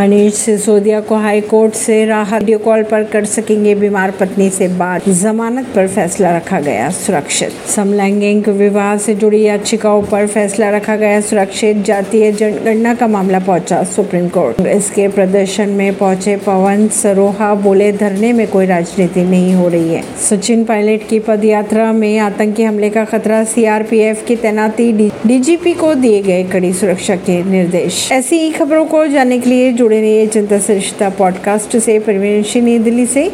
मनीष सिसोदिया को high court से राहत। वीडियो कॉल पर कर सकेंगे बीमार पत्नी से बात। जमानत पर फैसला रखा गया सुरक्षित। समलैंगिक विवाह से जुड़ी याचिकाओं पर फैसला रखा गया सुरक्षित। जातीय जनगणना का मामला पहुँचा सुप्रीम कोर्ट। इसके प्रदर्शन में पहुँचे पवन सरोहा बोले, धरने में कोई राजनीति नहीं हो रही है। सचिन पायलट की पदयात्रा में आतंकी हमले का खतरा। सीआरपीएफ की तैनाती। डीजीपी को दिए गए कड़ी सुरक्षा के निर्देश। ऐसी खबरों को जानने के लिए जुड़े रहिए जनता सरिश्ता पॉडकास्ट से। परवीन नई दिल्ली से।